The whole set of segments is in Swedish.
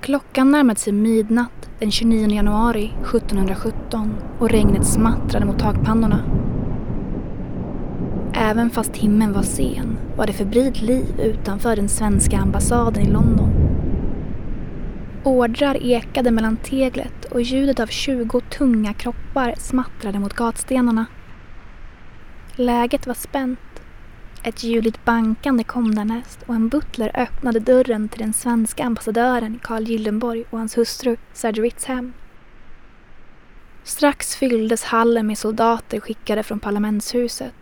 Klockan närmade sig midnatt den 29 januari 1717 och regnet smattrade mot takpannorna. Även fast timmen var sen var det febrilt liv utanför den svenska ambassaden i London. Ordrar ekade mellan teglet och ljudet av 20 tunga kroppar smattrade mot gatstenarna. Läget var spänt. Ett ljudligt bankande kom därnäst och en butler öppnade dörren till den svenska ambassadören Carl Gyllenborg och hans hustru Sergeritts hem. Strax fylldes hallen med soldater skickade från parlamentshuset.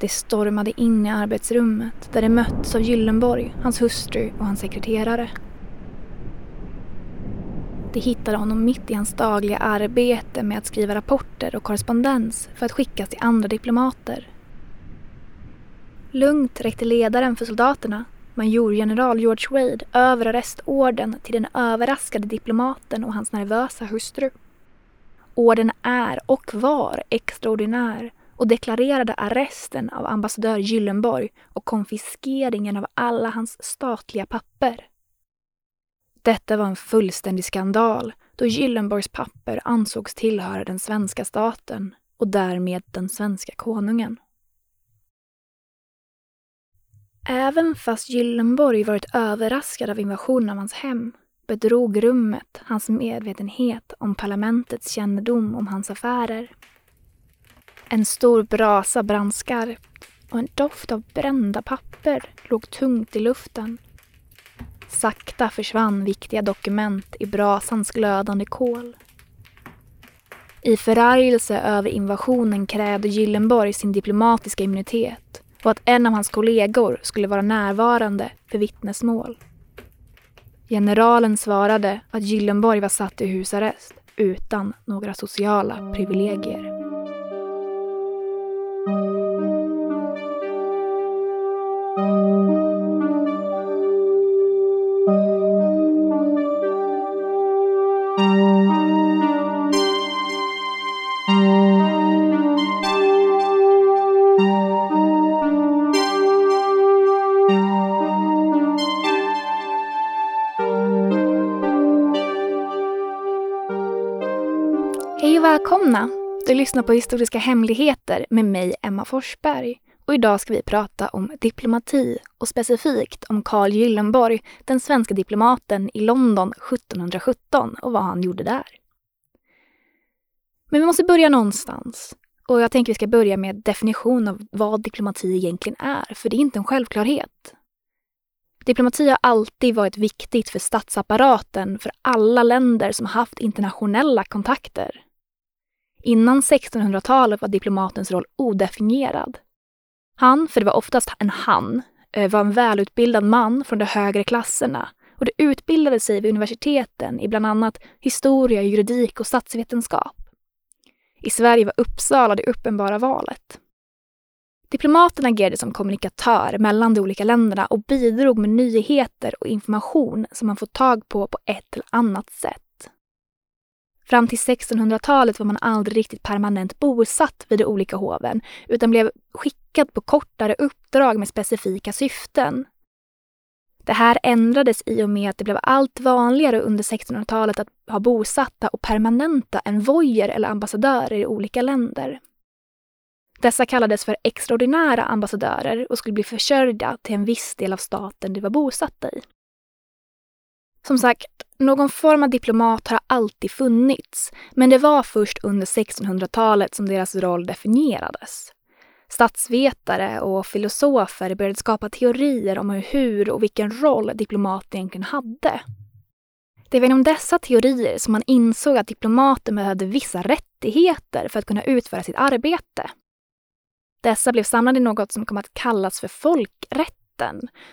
De stormade in i arbetsrummet där de möttes av Gyllenborg, hans hustru och hans sekreterare. De hittade honom mitt i hans dagliga arbete med att skriva rapporter och korrespondens för att skickas till andra diplomater. Lugnt räckte ledaren för soldaterna, majorgeneral George Wade, över arrestorden till den överraskade diplomaten och hans nervösa hustru. Orden är och var extraordinär och deklarerade arresten av ambassadör Gyllenborg och konfiskeringen av alla hans statliga papper. Detta var en fullständig skandal då Gyllenborgs papper ansågs tillhöra den svenska staten och därmed den svenska konungen. Även fast Gyllenborg varit överraskad av invasionen av hans hem bedrog rummet hans medvetenhet om parlamentets kännedom om hans affärer. En stor brasa brann skarpt och en doft av brända papper låg tungt i luften. Sakta försvann viktiga dokument i brasans glödande kol. I förargelse över invasionen krävde Gyllenborg sin diplomatiska immunitet och att en av hans kollegor skulle vara närvarande för vittnesmål. Generalen svarade att Gyllenborg var satt i husarrest utan några sociala privilegier. Hej och välkomna! Du lyssnar på Historiska hemligheter med mig, Emma Forsberg. Och idag ska vi prata om diplomati och specifikt om Carl Gyllenborg, den svenska diplomaten i London 1717 och vad han gjorde där. Men vi måste börja någonstans. Och jag tänker vi ska börja med definition av vad diplomati egentligen är, för det är inte en självklarhet. Diplomati har alltid varit viktigt för statsapparaten för alla länder som haft internationella kontakter. Innan 1600-talet var diplomatens roll odefinierad. Han, för det var oftast en han, eh, var en välutbildad man från de högre klasserna och det utbildade sig vid universiteten i bland annat historia, juridik och statsvetenskap. I Sverige var Uppsala det uppenbara valet. Diplomaten agerade som kommunikatör mellan de olika länderna och bidrog med nyheter och information som man fått tag på på ett eller annat sätt. Fram till 1600-talet var man aldrig riktigt permanent bosatt vid de olika hoven utan blev skickad på kortare uppdrag med specifika syften. Det här ändrades i och med att det blev allt vanligare under 1600-talet att ha bosatta och permanenta envoyer eller ambassadörer i olika länder. Dessa kallades för extraordinära ambassadörer och skulle bli försörjda till en viss del av staten de var bosatta i. Som sagt, någon form av diplomat har alltid funnits, men det var först under 1600-talet som deras roll definierades. Statsvetare och filosofer började skapa teorier om hur och vilken roll diplomater egentligen hade. Det var inom dessa teorier som man insåg att diplomater behövde vissa rättigheter för att kunna utföra sitt arbete. Dessa blev samlade i något som kom att kallas för folkrätten.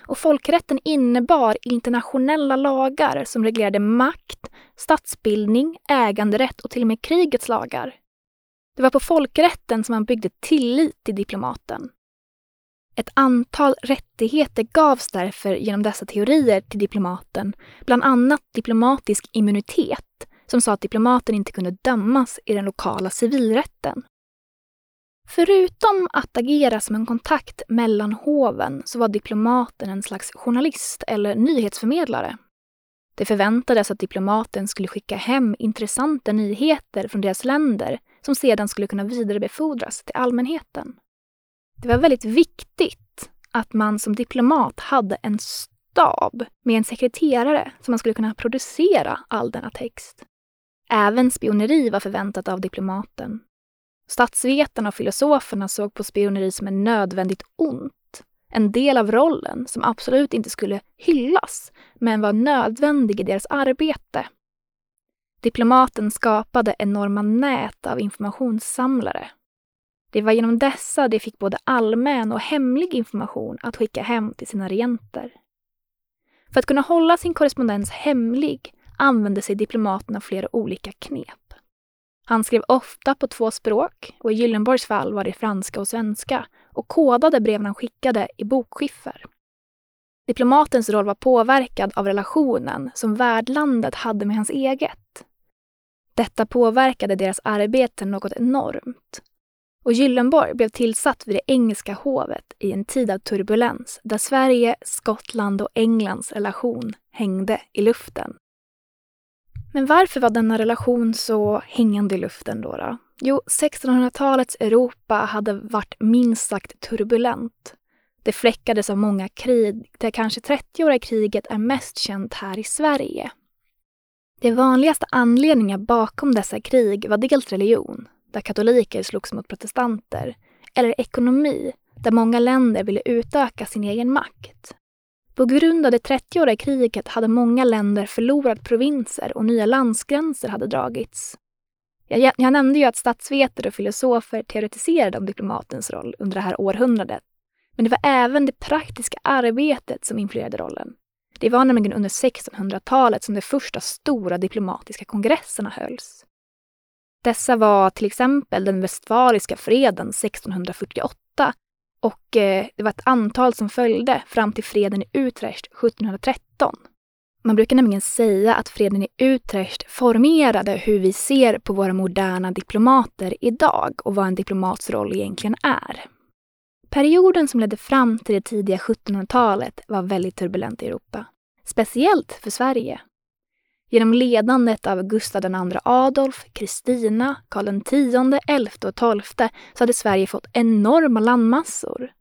Och folkrätten innebar internationella lagar som reglerade makt, statsbildning, äganderätt och till och med krigets lagar. Det var på folkrätten som man byggde tillit till diplomaten. Ett antal rättigheter gavs därför genom dessa teorier till diplomaten, bland annat diplomatisk immunitet som sa att diplomaten inte kunde dömas i den lokala civilrätten. Förutom att agera som en kontakt mellan hoven så var diplomaten en slags journalist eller nyhetsförmedlare. Det förväntades att diplomaten skulle skicka hem intressanta nyheter från deras länder som sedan skulle kunna vidarebefordras till allmänheten. Det var väldigt viktigt att man som diplomat hade en stab med en sekreterare som man skulle kunna producera all denna text. Även spioneri var förväntat av diplomaten. Statsvetarna och filosoferna såg på spioneri som en nödvändigt ont. En del av rollen som absolut inte skulle hyllas, men var nödvändig i deras arbete. Diplomaten skapade enorma nät av informationssamlare. Det var genom dessa de fick både allmän och hemlig information att skicka hem till sina regenter. För att kunna hålla sin korrespondens hemlig använde sig diplomaterna av flera olika knep. Han skrev ofta på två språk och i Gyllenborgs fall var det franska och svenska och kodade breven han skickade i bokskiffer. Diplomatens roll var påverkad av relationen som värdlandet hade med hans eget. Detta påverkade deras arbete något enormt. Och Gyllenborg blev tillsatt vid det engelska hovet i en tid av turbulens där Sverige, Skottland och Englands relation hängde i luften. Men varför var denna relation så hängande i luften då? då? Jo, 1600-talets Europa hade varit minst sagt turbulent. Det fläckades av många krig, där kanske 30-åriga kriget är mest känt här i Sverige. De vanligaste anledningarna bakom dessa krig var dels religion, där katoliker slogs mot protestanter, eller ekonomi, där många länder ville utöka sin egen makt. På grund av det 30-åriga kriget hade många länder förlorat provinser och nya landsgränser hade dragits. Jag, jag nämnde ju att statsvetare och filosofer teoretiserade om diplomatens roll under det här århundradet. Men det var även det praktiska arbetet som influerade rollen. Det var nämligen under 1600-talet som de första stora diplomatiska kongresserna hölls. Dessa var till exempel den Westfaliska freden 1648 och eh, det var ett antal som följde fram till freden i Utrecht 1713. Man brukar nämligen säga att freden i Utrecht formerade hur vi ser på våra moderna diplomater idag och vad en diplomats roll egentligen är. Perioden som ledde fram till det tidiga 1700-talet var väldigt turbulent i Europa. Speciellt för Sverige. Genom ledandet av Gustav II Adolf, Kristina, Karl X, XI och XII så hade Sverige fått enorma landmassor.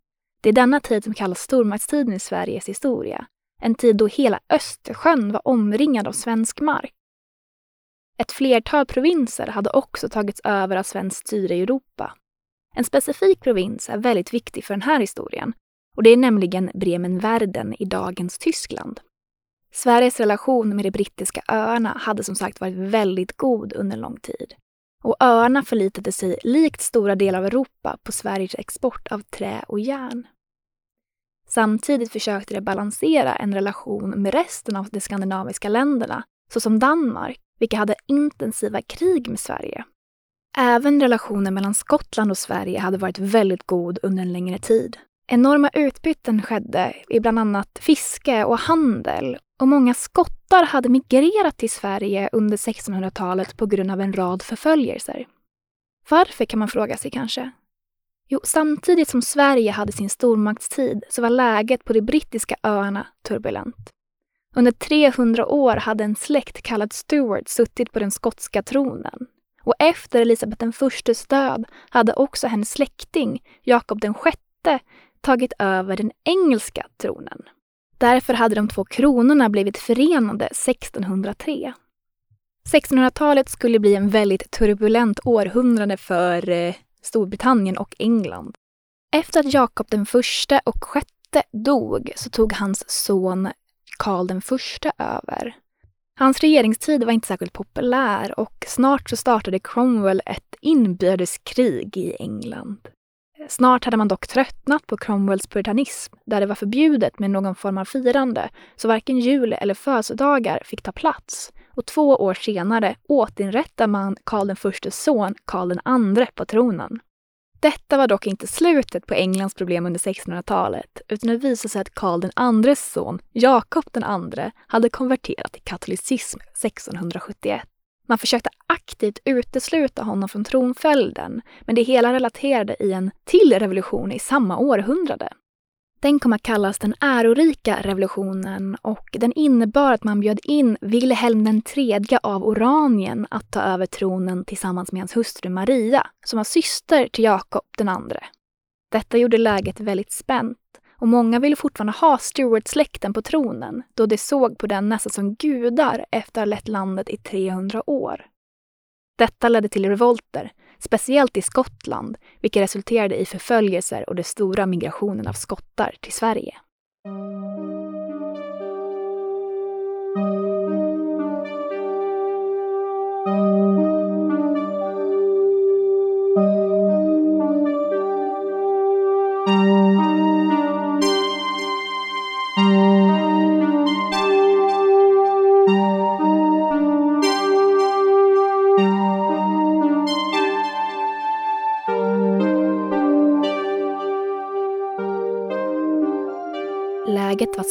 Det är denna tid som kallas stormaktstiden i Sveriges historia. En tid då hela Östersjön var omringad av svensk mark. Ett flertal provinser hade också tagits över av svenskt styre i Europa. En specifik provins är väldigt viktig för den här historien och det är nämligen Bremen-Verden i dagens Tyskland. Sveriges relation med de brittiska öarna hade som sagt varit väldigt god under lång tid. Och öarna förlitade sig, likt stora delar av Europa, på Sveriges export av trä och järn. Samtidigt försökte de balansera en relation med resten av de skandinaviska länderna, såsom Danmark, vilka hade intensiva krig med Sverige. Även relationen mellan Skottland och Sverige hade varit väldigt god under en längre tid. Enorma utbyten skedde i bland annat fiske och handel och många skottar hade migrerat till Sverige under 1600-talet på grund av en rad förföljelser. Varför kan man fråga sig kanske? Jo, samtidigt som Sverige hade sin stormaktstid så var läget på de brittiska öarna turbulent. Under 300 år hade en släkt kallad Stuart suttit på den skotska tronen. Och efter Elisabeth I's död hade också hennes släkting, Jakob VI, tagit över den engelska tronen. Därför hade de två kronorna blivit förenade 1603. 1600-talet skulle bli en väldigt turbulent århundrade för eh, Storbritannien och England. Efter att Jakob den första och sjätte dog så tog hans son Karl den första över. Hans regeringstid var inte särskilt populär och snart så startade Cromwell ett inbördeskrig i England. Snart hade man dock tröttnat på Cromwells puritanism där det var förbjudet med någon form av firande, så varken jul eller födelsedagar fick ta plats. Och två år senare återinrättar man Karl I's son Karl II på tronen. Detta var dock inte slutet på Englands problem under 1600-talet, utan det visade sig att Karl IIs son, Jakob II, hade konverterat till katolicism 1671. Man försökte aktivt utesluta honom från tronföljden, men det hela relaterade i en till revolution i samma århundrade. Den kom att kallas den ärorika revolutionen och den innebar att man bjöd in Wilhelm III av Oranien att ta över tronen tillsammans med hans hustru Maria, som var syster till Jakob II. Detta gjorde läget väldigt spänt och många ville fortfarande ha Stuart-släkten på tronen då de såg på den nästan som gudar efter att ha lett landet i 300 år. Detta ledde till revolter, speciellt i Skottland, vilket resulterade i förföljelser och den stora migrationen av skottar till Sverige.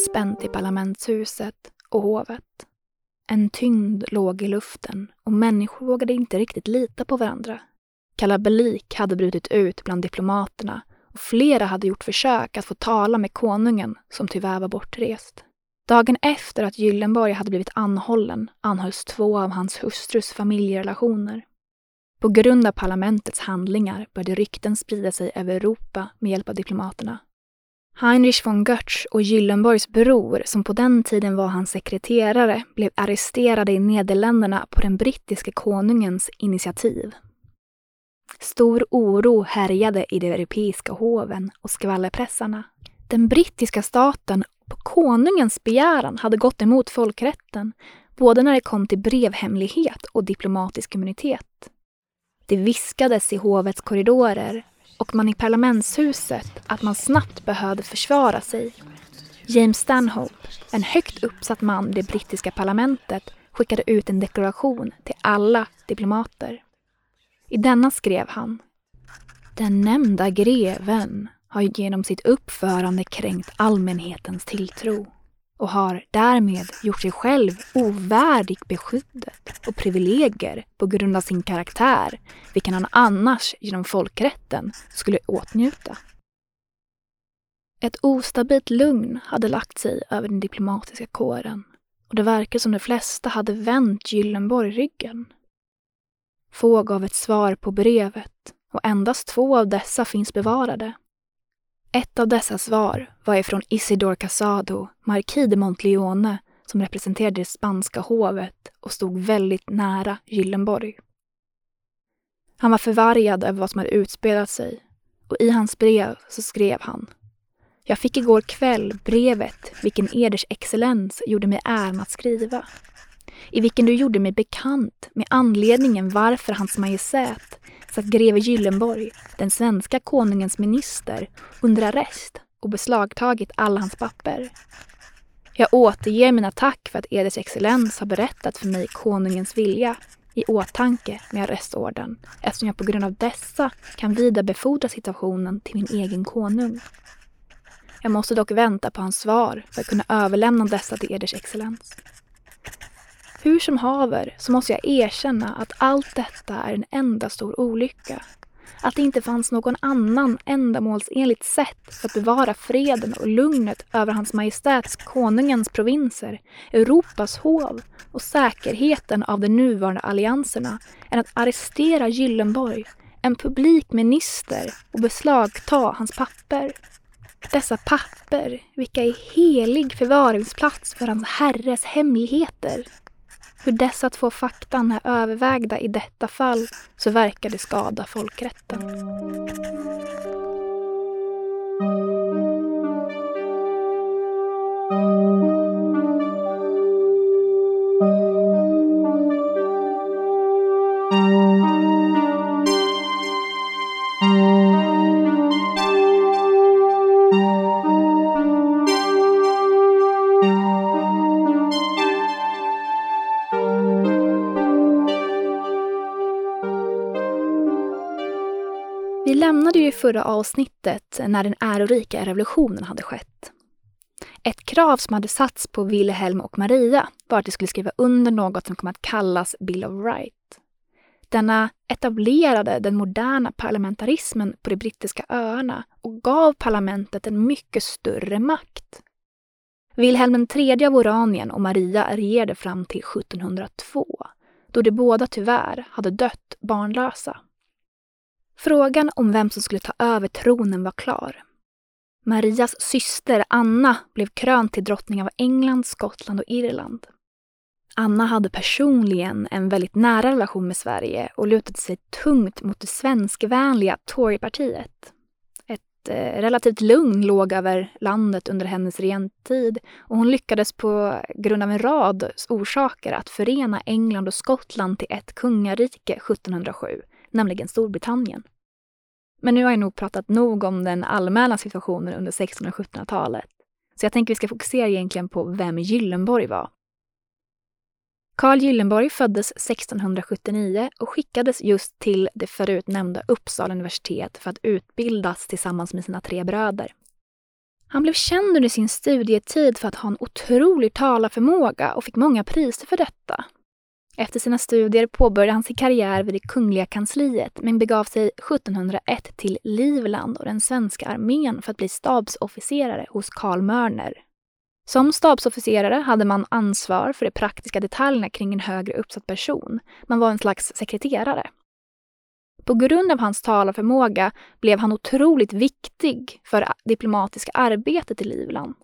Spänt i parlamentshuset och hovet. En tyngd låg i luften och människor vågade inte riktigt lita på varandra. Kalabalik hade brutit ut bland diplomaterna och flera hade gjort försök att få tala med konungen som tyvärr var bortrest. Dagen efter att Gyllenborg hade blivit anhållen anhölls två av hans hustrus familjerelationer. På grund av parlamentets handlingar började rykten sprida sig över Europa med hjälp av diplomaterna Heinrich von Götz och Gyllenborgs bror, som på den tiden var hans sekreterare, blev arresterade i Nederländerna på den brittiske konungens initiativ. Stor oro härjade i de europeiska hoven och skvallerpressarna. Den brittiska staten på konungens begäran hade gått emot folkrätten, både när det kom till brevhemlighet och diplomatisk immunitet. Det viskades i hovets korridorer och man i parlamentshuset att man snabbt behövde försvara sig. James Stanhope, en högt uppsatt man i det brittiska parlamentet, skickade ut en deklaration till alla diplomater. I denna skrev han Den nämnda greven har genom sitt uppförande kränkt allmänhetens tilltro och har därmed gjort sig själv ovärdig beskyddet och privilegier på grund av sin karaktär, vilken han annars genom folkrätten skulle åtnjuta. Ett ostabilt lugn hade lagt sig över den diplomatiska kåren och det verkar som de flesta hade vänt Gyllenborg ryggen. Få gav ett svar på brevet och endast två av dessa finns bevarade. Ett av dessa svar var ifrån Isidor Casado, marquis de Montleone, som representerade det spanska hovet och stod väldigt nära Gyllenborg. Han var förvargad över vad som hade utspelat sig och i hans brev så skrev han Jag fick igår kväll brevet vilken eders excellens gjorde mig äran att skriva i vilken du gjorde mig bekant med anledningen varför Hans Majestät satt greve Gyllenborg, den svenska konungens minister, under arrest och beslagtagit alla hans papper. Jag återger mina tack för att Eders excellens har berättat för mig konungens vilja i åtanke med arrestorden eftersom jag på grund av dessa kan vidarebefordra situationen till min egen konung. Jag måste dock vänta på hans svar för att kunna överlämna dessa till Eders excellens. Hur som haver så måste jag erkänna att allt detta är en enda stor olycka. Att det inte fanns någon annan ändamålsenligt sätt för att bevara freden och lugnet över Hans Majestäts konungens provinser, Europas hov och säkerheten av de nuvarande allianserna än att arrestera Gyllenborg, en publik minister och beslagta hans papper. Dessa papper, vilka är helig förvaringsplats för hans herres hemligheter. Hur dessa två faktan är övervägda i detta fall så verkar det skada folkrätten. Förra avsnittet när den ärorika revolutionen hade skett. Ett krav som hade satts på Wilhelm och Maria var att de skulle skriva under något som kom att kallas Bill of Rights. Denna etablerade den moderna parlamentarismen på de brittiska öarna och gav parlamentet en mycket större makt. Wilhelm III av Oranien och Maria regerade fram till 1702, då de båda tyvärr hade dött barnlösa. Frågan om vem som skulle ta över tronen var klar. Marias syster Anna blev krönt till drottning av England, Skottland och Irland. Anna hade personligen en väldigt nära relation med Sverige och lutade sig tungt mot det svenskvänliga Torypartiet. Ett eh, relativt lugn låg över landet under hennes regenttid och hon lyckades på grund av en rad orsaker att förena England och Skottland till ett kungarike 1707, nämligen Storbritannien. Men nu har jag nog pratat nog om den allmänna situationen under 1600 och 1700-talet. Så jag tänker vi ska fokusera egentligen på vem Gyllenborg var. Carl Gyllenborg föddes 1679 och skickades just till det förut nämnda Uppsala universitet för att utbildas tillsammans med sina tre bröder. Han blev känd under sin studietid för att ha en otrolig talarförmåga och fick många priser för detta. Efter sina studier påbörjade han sin karriär vid det kungliga kansliet men begav sig 1701 till Livland och den svenska armén för att bli stabsofficerare hos Karl Mörner. Som stabsofficerare hade man ansvar för de praktiska detaljerna kring en högre uppsatt person. Man var en slags sekreterare. På grund av hans talarförmåga blev han otroligt viktig för det diplomatiska arbetet i Livland.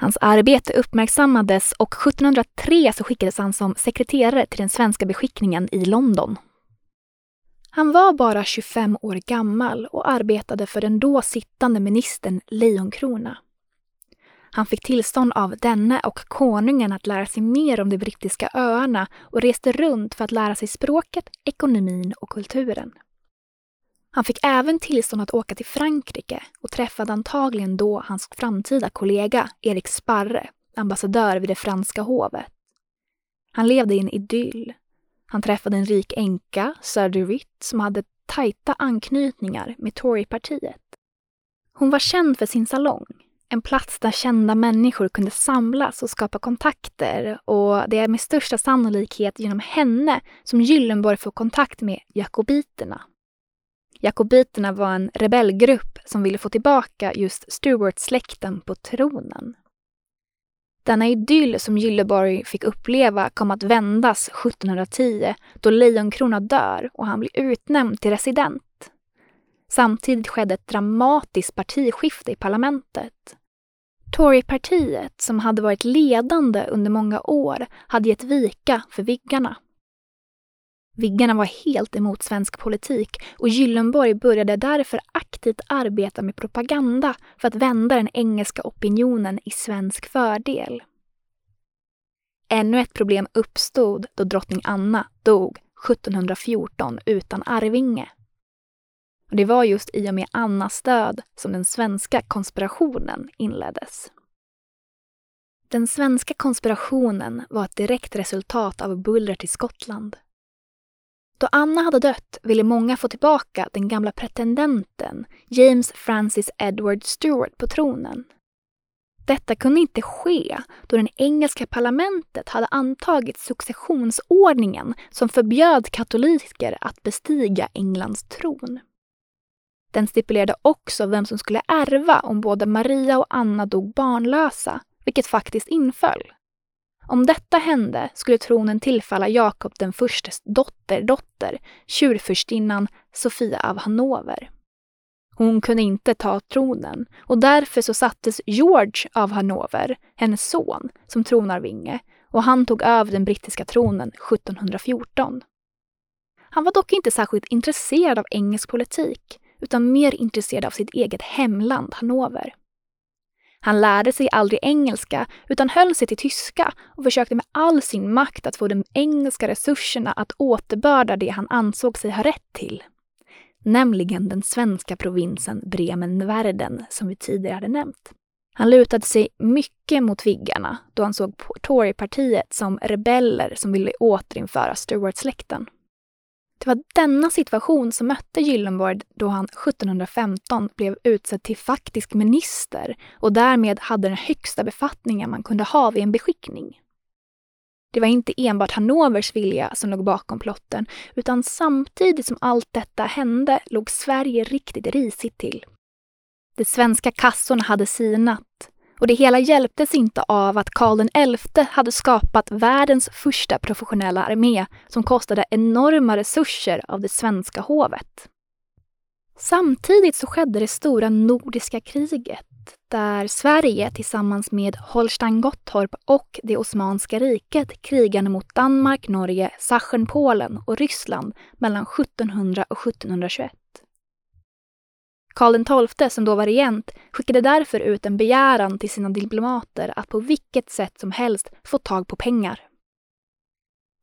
Hans arbete uppmärksammades och 1703 så skickades han som sekreterare till den svenska beskickningen i London. Han var bara 25 år gammal och arbetade för den då sittande ministern Lejonkrona. Han fick tillstånd av denne och konungen att lära sig mer om de brittiska öarna och reste runt för att lära sig språket, ekonomin och kulturen. Han fick även tillstånd att åka till Frankrike och träffade antagligen då hans framtida kollega Erik Sparre, ambassadör vid det franska hovet. Han levde i en idyll. Han träffade en rik änka, Sir de Witt, som hade tajta anknytningar med Torypartiet. Hon var känd för sin salong, en plats där kända människor kunde samlas och skapa kontakter och det är med största sannolikhet genom henne som Gyllenborg får kontakt med jakobiterna, Jakobiterna var en rebellgrupp som ville få tillbaka just Stuart-släkten på tronen. Denna idyll som Gylleborg fick uppleva kom att vändas 1710 då Lejonkrona dör och han blir utnämnd till resident. Samtidigt skedde ett dramatiskt partiskifte i parlamentet. Torypartiet, som hade varit ledande under många år, hade gett vika för viggarna. Viggarna var helt emot svensk politik och Gyllenborg började därför aktivt arbeta med propaganda för att vända den engelska opinionen i svensk fördel. Ännu ett problem uppstod då drottning Anna dog 1714 utan arvinge. Och det var just i och med Annas död som den svenska konspirationen inleddes. Den svenska konspirationen var ett direkt resultat av bullret i Skottland då Anna hade dött ville många få tillbaka den gamla pretendenten James Francis Edward Stuart på tronen. Detta kunde inte ske då det engelska parlamentet hade antagit successionsordningen som förbjöd katoliker att bestiga Englands tron. Den stipulerade också vem som skulle ärva om både Maria och Anna dog barnlösa, vilket faktiskt inföll. Om detta hände skulle tronen tillfalla Jakob den förstes dotterdotter, tjurfurstinnan Sofia av Hannover. Hon kunde inte ta tronen och därför så sattes George av Hannover, hennes son, som tronarvinge och han tog över den brittiska tronen 1714. Han var dock inte särskilt intresserad av engelsk politik utan mer intresserad av sitt eget hemland Hannover. Han lärde sig aldrig engelska utan höll sig till tyska och försökte med all sin makt att få de engelska resurserna att återbörda det han ansåg sig ha rätt till. Nämligen den svenska provinsen Bremen-Värden som vi tidigare hade nämnt. Han lutade sig mycket mot viggarna då han såg Torypartiet som rebeller som ville återinföra Stuart-släkten. Det var denna situation som mötte Gyllenborg då han 1715 blev utsedd till faktisk minister och därmed hade den högsta befattningen man kunde ha vid en beskickning. Det var inte enbart Hannovers vilja som låg bakom plotten, utan samtidigt som allt detta hände låg Sverige riktigt risigt till. De svenska kassorna hade sinat och det hela hjälptes inte av att Karl XI hade skapat världens första professionella armé som kostade enorma resurser av det svenska hovet. Samtidigt så skedde det stora nordiska kriget där Sverige tillsammans med Holstein-Gottorp och det Osmanska riket krigade mot Danmark, Norge, Sachsen, Polen och Ryssland mellan 1700 och 1721. Karl XII, som då var regent, skickade därför ut en begäran till sina diplomater att på vilket sätt som helst få tag på pengar.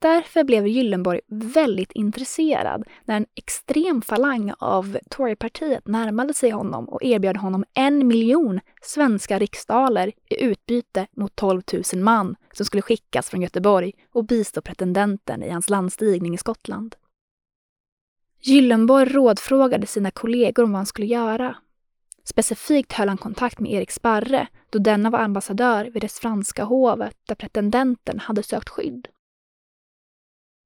Därför blev Gyllenborg väldigt intresserad när en extrem falang av Torypartiet närmade sig honom och erbjöd honom en miljon svenska riksdaler i utbyte mot 12 000 man som skulle skickas från Göteborg och bistå pretendenten i hans landstigning i Skottland. Gyllenborg rådfrågade sina kollegor om vad han skulle göra. Specifikt höll han kontakt med Erik Sparre då denna var ambassadör vid det franska hovet där pretendenten hade sökt skydd.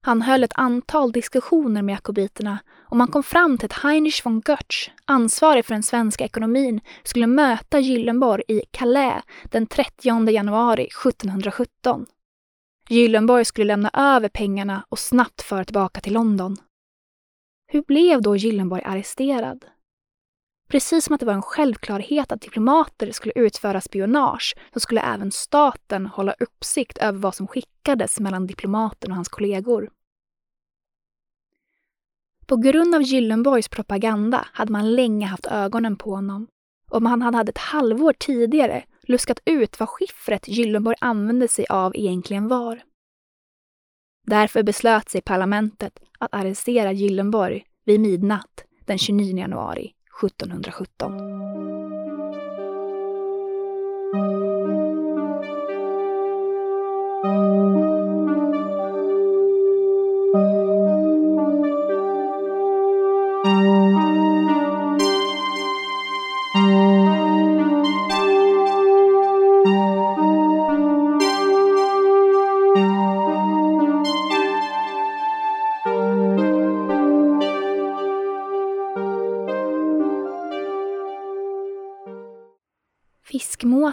Han höll ett antal diskussioner med jakobiterna och man kom fram till att Heinrich von Götz, ansvarig för den svenska ekonomin, skulle möta Gyllenborg i Calais den 30 januari 1717. Gyllenborg skulle lämna över pengarna och snabbt föra tillbaka till London. Hur blev då Gyllenborg arresterad? Precis som att det var en självklarhet att diplomater skulle utföra spionage så skulle även staten hålla uppsikt över vad som skickades mellan diplomaten och hans kollegor. På grund av Gyllenborgs propaganda hade man länge haft ögonen på honom och man hade ett halvår tidigare luskat ut vad skiffret Gyllenborg använde sig av egentligen var. Därför beslöt sig parlamentet att arrestera Gyllenborg vid midnatt den 29 januari 1717.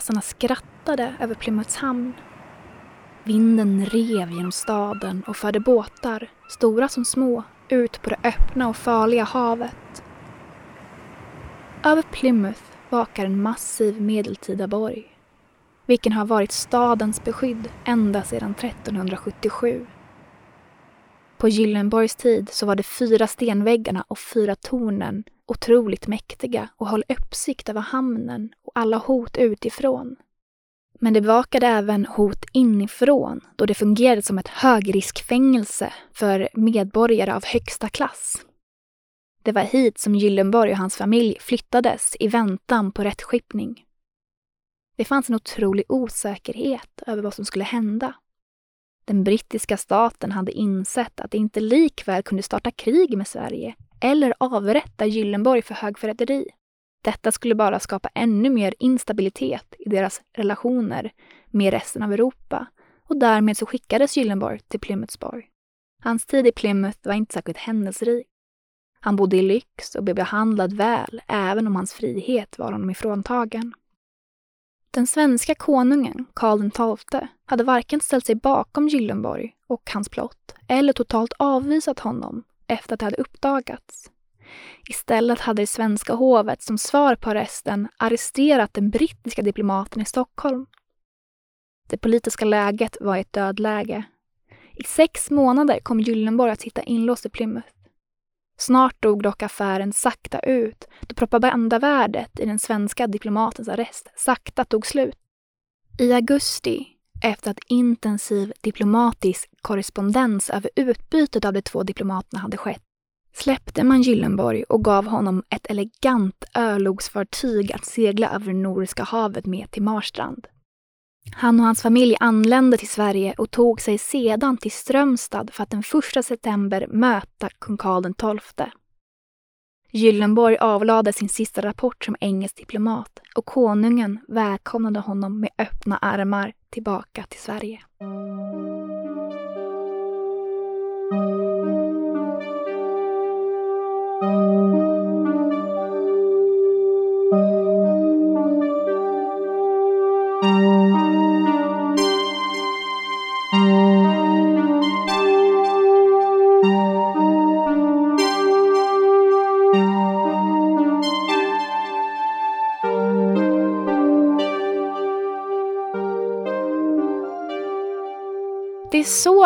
Fiskmåsarna skrattade över Plymouths hamn. Vinden rev genom staden och förde båtar, stora som små, ut på det öppna och farliga havet. Över Plymouth vakar en massiv medeltida borg, vilken har varit stadens beskydd ända sedan 1377. På Gyllenborgs tid så var de fyra stenväggarna och fyra tornen otroligt mäktiga och höll uppsikt över hamnen alla hot utifrån. Men det bevakade även hot inifrån då det fungerade som ett högriskfängelse för medborgare av högsta klass. Det var hit som Gyllenborg och hans familj flyttades i väntan på rättskipning. Det fanns en otrolig osäkerhet över vad som skulle hända. Den brittiska staten hade insett att det inte likväl kunde starta krig med Sverige eller avrätta Gyllenborg för högförräderi. Detta skulle bara skapa ännu mer instabilitet i deras relationer med resten av Europa och därmed så skickades Gyllenborg till Plymouthsborg. Hans tid i Plymouth var inte särskilt händelserik. Han bodde i lyx och blev behandlad väl även om hans frihet var honom ifråntagen. Den svenska konungen, Karl XII, hade varken ställt sig bakom Gyllenborg och hans plott eller totalt avvisat honom efter att det hade uppdagats. Istället hade det svenska hovet som svar på arresten arresterat den brittiska diplomaten i Stockholm. Det politiska läget var i ett dödläge. I sex månader kom Gyllenborg att sitta inlåst i Plymouth. Snart dog dock affären sakta ut då propagandavärdet i den svenska diplomatens arrest sakta tog slut. I augusti, efter att intensiv diplomatisk korrespondens över utbytet av de två diplomaterna hade skett, släppte man Gyllenborg och gav honom ett elegant örlogsfartyg att segla över Nordiska havet med till Marstrand. Han och hans familj anlände till Sverige och tog sig sedan till Strömstad för att den 1 september möta kung Karl XII. Gyllenborg avlade sin sista rapport som engelsk diplomat och konungen välkomnade honom med öppna armar tillbaka till Sverige.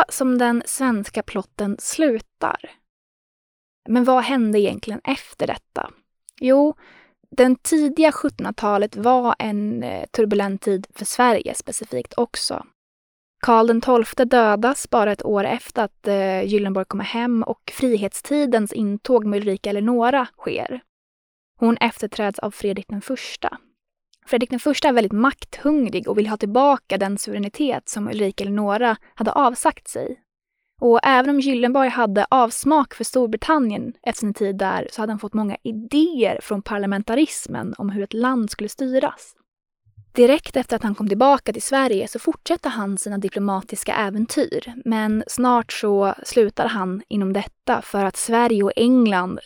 Så som den svenska plotten slutar. Men vad hände egentligen efter detta? Jo, den tidiga 1700-talet var en eh, turbulent tid för Sverige specifikt också. Karl XII dödas bara ett år efter att eh, Gyllenborg kommer hem och frihetstidens intåg med Ulrika Eleonora sker. Hon efterträds av Fredrik den första. Fredrik den första är väldigt makthungrig och vill ha tillbaka den suveränitet som Ulrika Eleonora hade avsagt sig. Och även om Gyllenborg hade avsmak för Storbritannien efter sin tid där så hade han fått många idéer från parlamentarismen om hur ett land skulle styras. Direkt efter att han kom tillbaka till Sverige så fortsatte han sina diplomatiska äventyr. Men snart så slutade han inom detta för att Sverige och England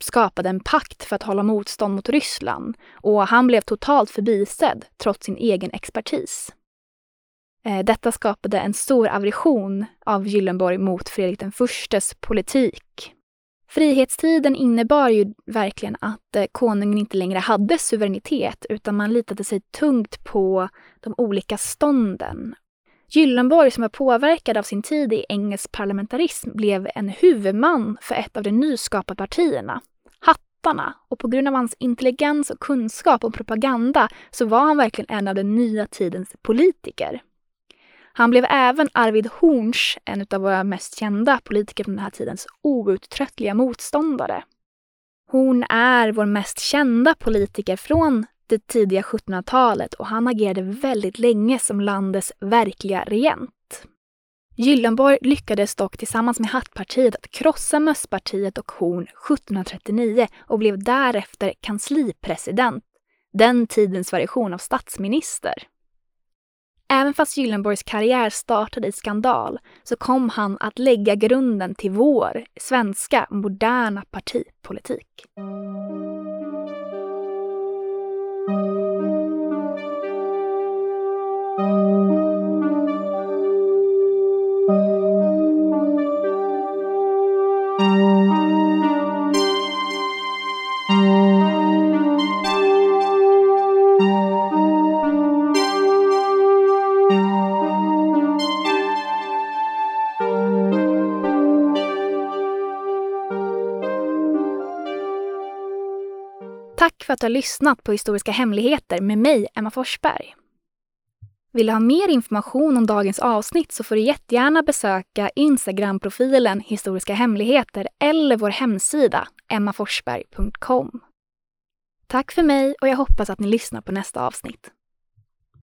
skapade en pakt för att hålla motstånd mot Ryssland och han blev totalt förbisedd trots sin egen expertis. Eh, detta skapade en stor aversion av Gyllenborg mot Fredrik den förstes politik. Frihetstiden innebar ju verkligen att eh, konungen inte längre hade suveränitet utan man litade sig tungt på de olika stånden. Gyllenborg, som var påverkad av sin tid i engelsk parlamentarism, blev en huvudman för ett av de nyskapade partierna, Hattarna. Och på grund av hans intelligens och kunskap om propaganda så var han verkligen en av den nya tidens politiker. Han blev även Arvid Horns, en av våra mest kända politiker från den här tidens outtröttliga motståndare. Horn är vår mest kända politiker från det tidiga 1700-talet och han agerade väldigt länge som landets verkliga regent. Gyllenborg lyckades dock tillsammans med Hattpartiet att krossa Mösspartiet och Horn 1739 och blev därefter kanslipresident, den tidens variation av statsminister. Även fast Gyllenborgs karriär startade i skandal så kom han att lägga grunden till vår svenska moderna partipolitik. Har lyssnat på Historiska hemligheter med mig, Emma Forsberg. Vill du ha mer information om dagens avsnitt så får du jättegärna besöka Instagram-profilen Historiska hemligheter eller vår hemsida emmaforsberg.com. Tack för mig och jag hoppas att ni lyssnar på nästa avsnitt.